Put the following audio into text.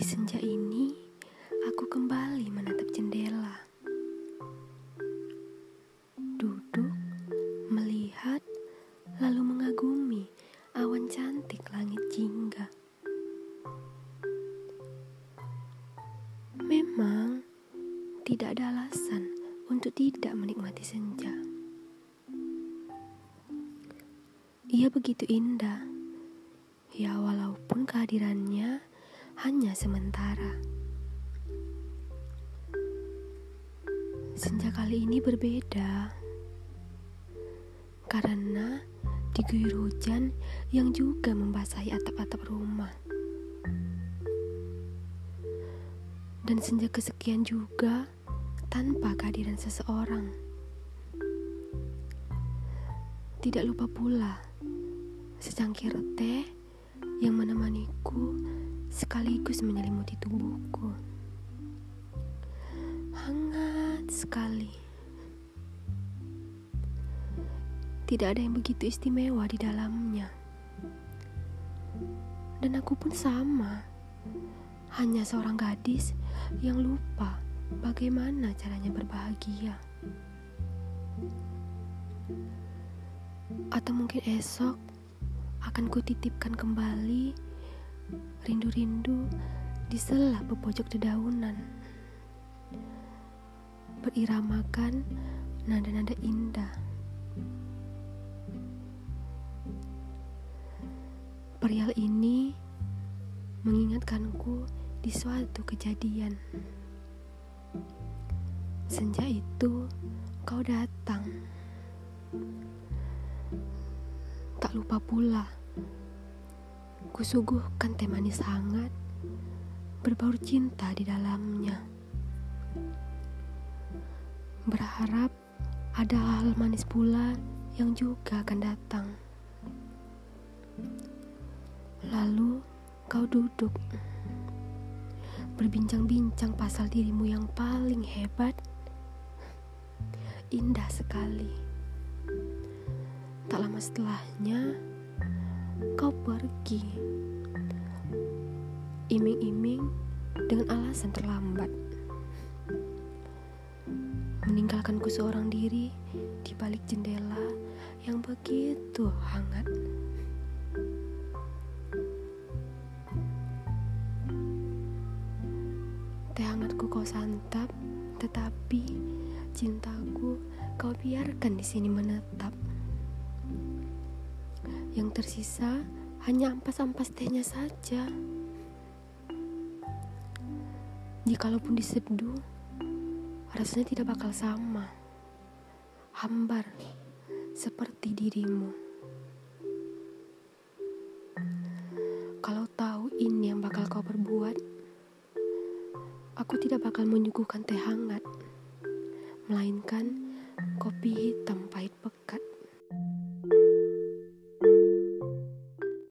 Di senja ini, aku kembali menatap jendela. Duduk, melihat, lalu mengagumi awan cantik langit jingga. Memang, tidak ada alasan untuk tidak menikmati senja. Ia begitu indah, ya, walaupun kehadirannya hanya sementara. Senja kali ini berbeda. Karena diguyur hujan yang juga membasahi atap-atap rumah. Dan senja kesekian juga tanpa kehadiran seseorang. Tidak lupa pula secangkir teh yang menemaniku sekaligus menyelimuti tubuhku. Hangat sekali. Tidak ada yang begitu istimewa di dalamnya. Dan aku pun sama. Hanya seorang gadis yang lupa bagaimana caranya berbahagia. Atau mungkin esok akan kutitipkan kembali rindu-rindu di sela pojok dedaunan. Beriramakan nada-nada indah. Perial ini mengingatkanku di suatu kejadian. Senja itu kau datang. Tak lupa pula, kusuguhkan teh manis hangat, berbaur cinta di dalamnya. Berharap ada hal manis pula yang juga akan datang. Lalu kau duduk berbincang-bincang pasal dirimu yang paling hebat. Indah sekali. Tak lama setelahnya, kau pergi. Iming-iming dengan alasan terlambat. Meninggalkanku seorang diri di balik jendela yang begitu hangat. Teh hangatku kau santap, tetapi cintaku kau biarkan di sini menetap. Yang tersisa hanya ampas-ampas tehnya saja. Jikalaupun diseduh, rasanya tidak bakal sama. Hambar seperti dirimu. Kalau tahu ini yang bakal kau perbuat, aku tidak bakal menyuguhkan teh hangat, melainkan kopi hitam pahit pekat.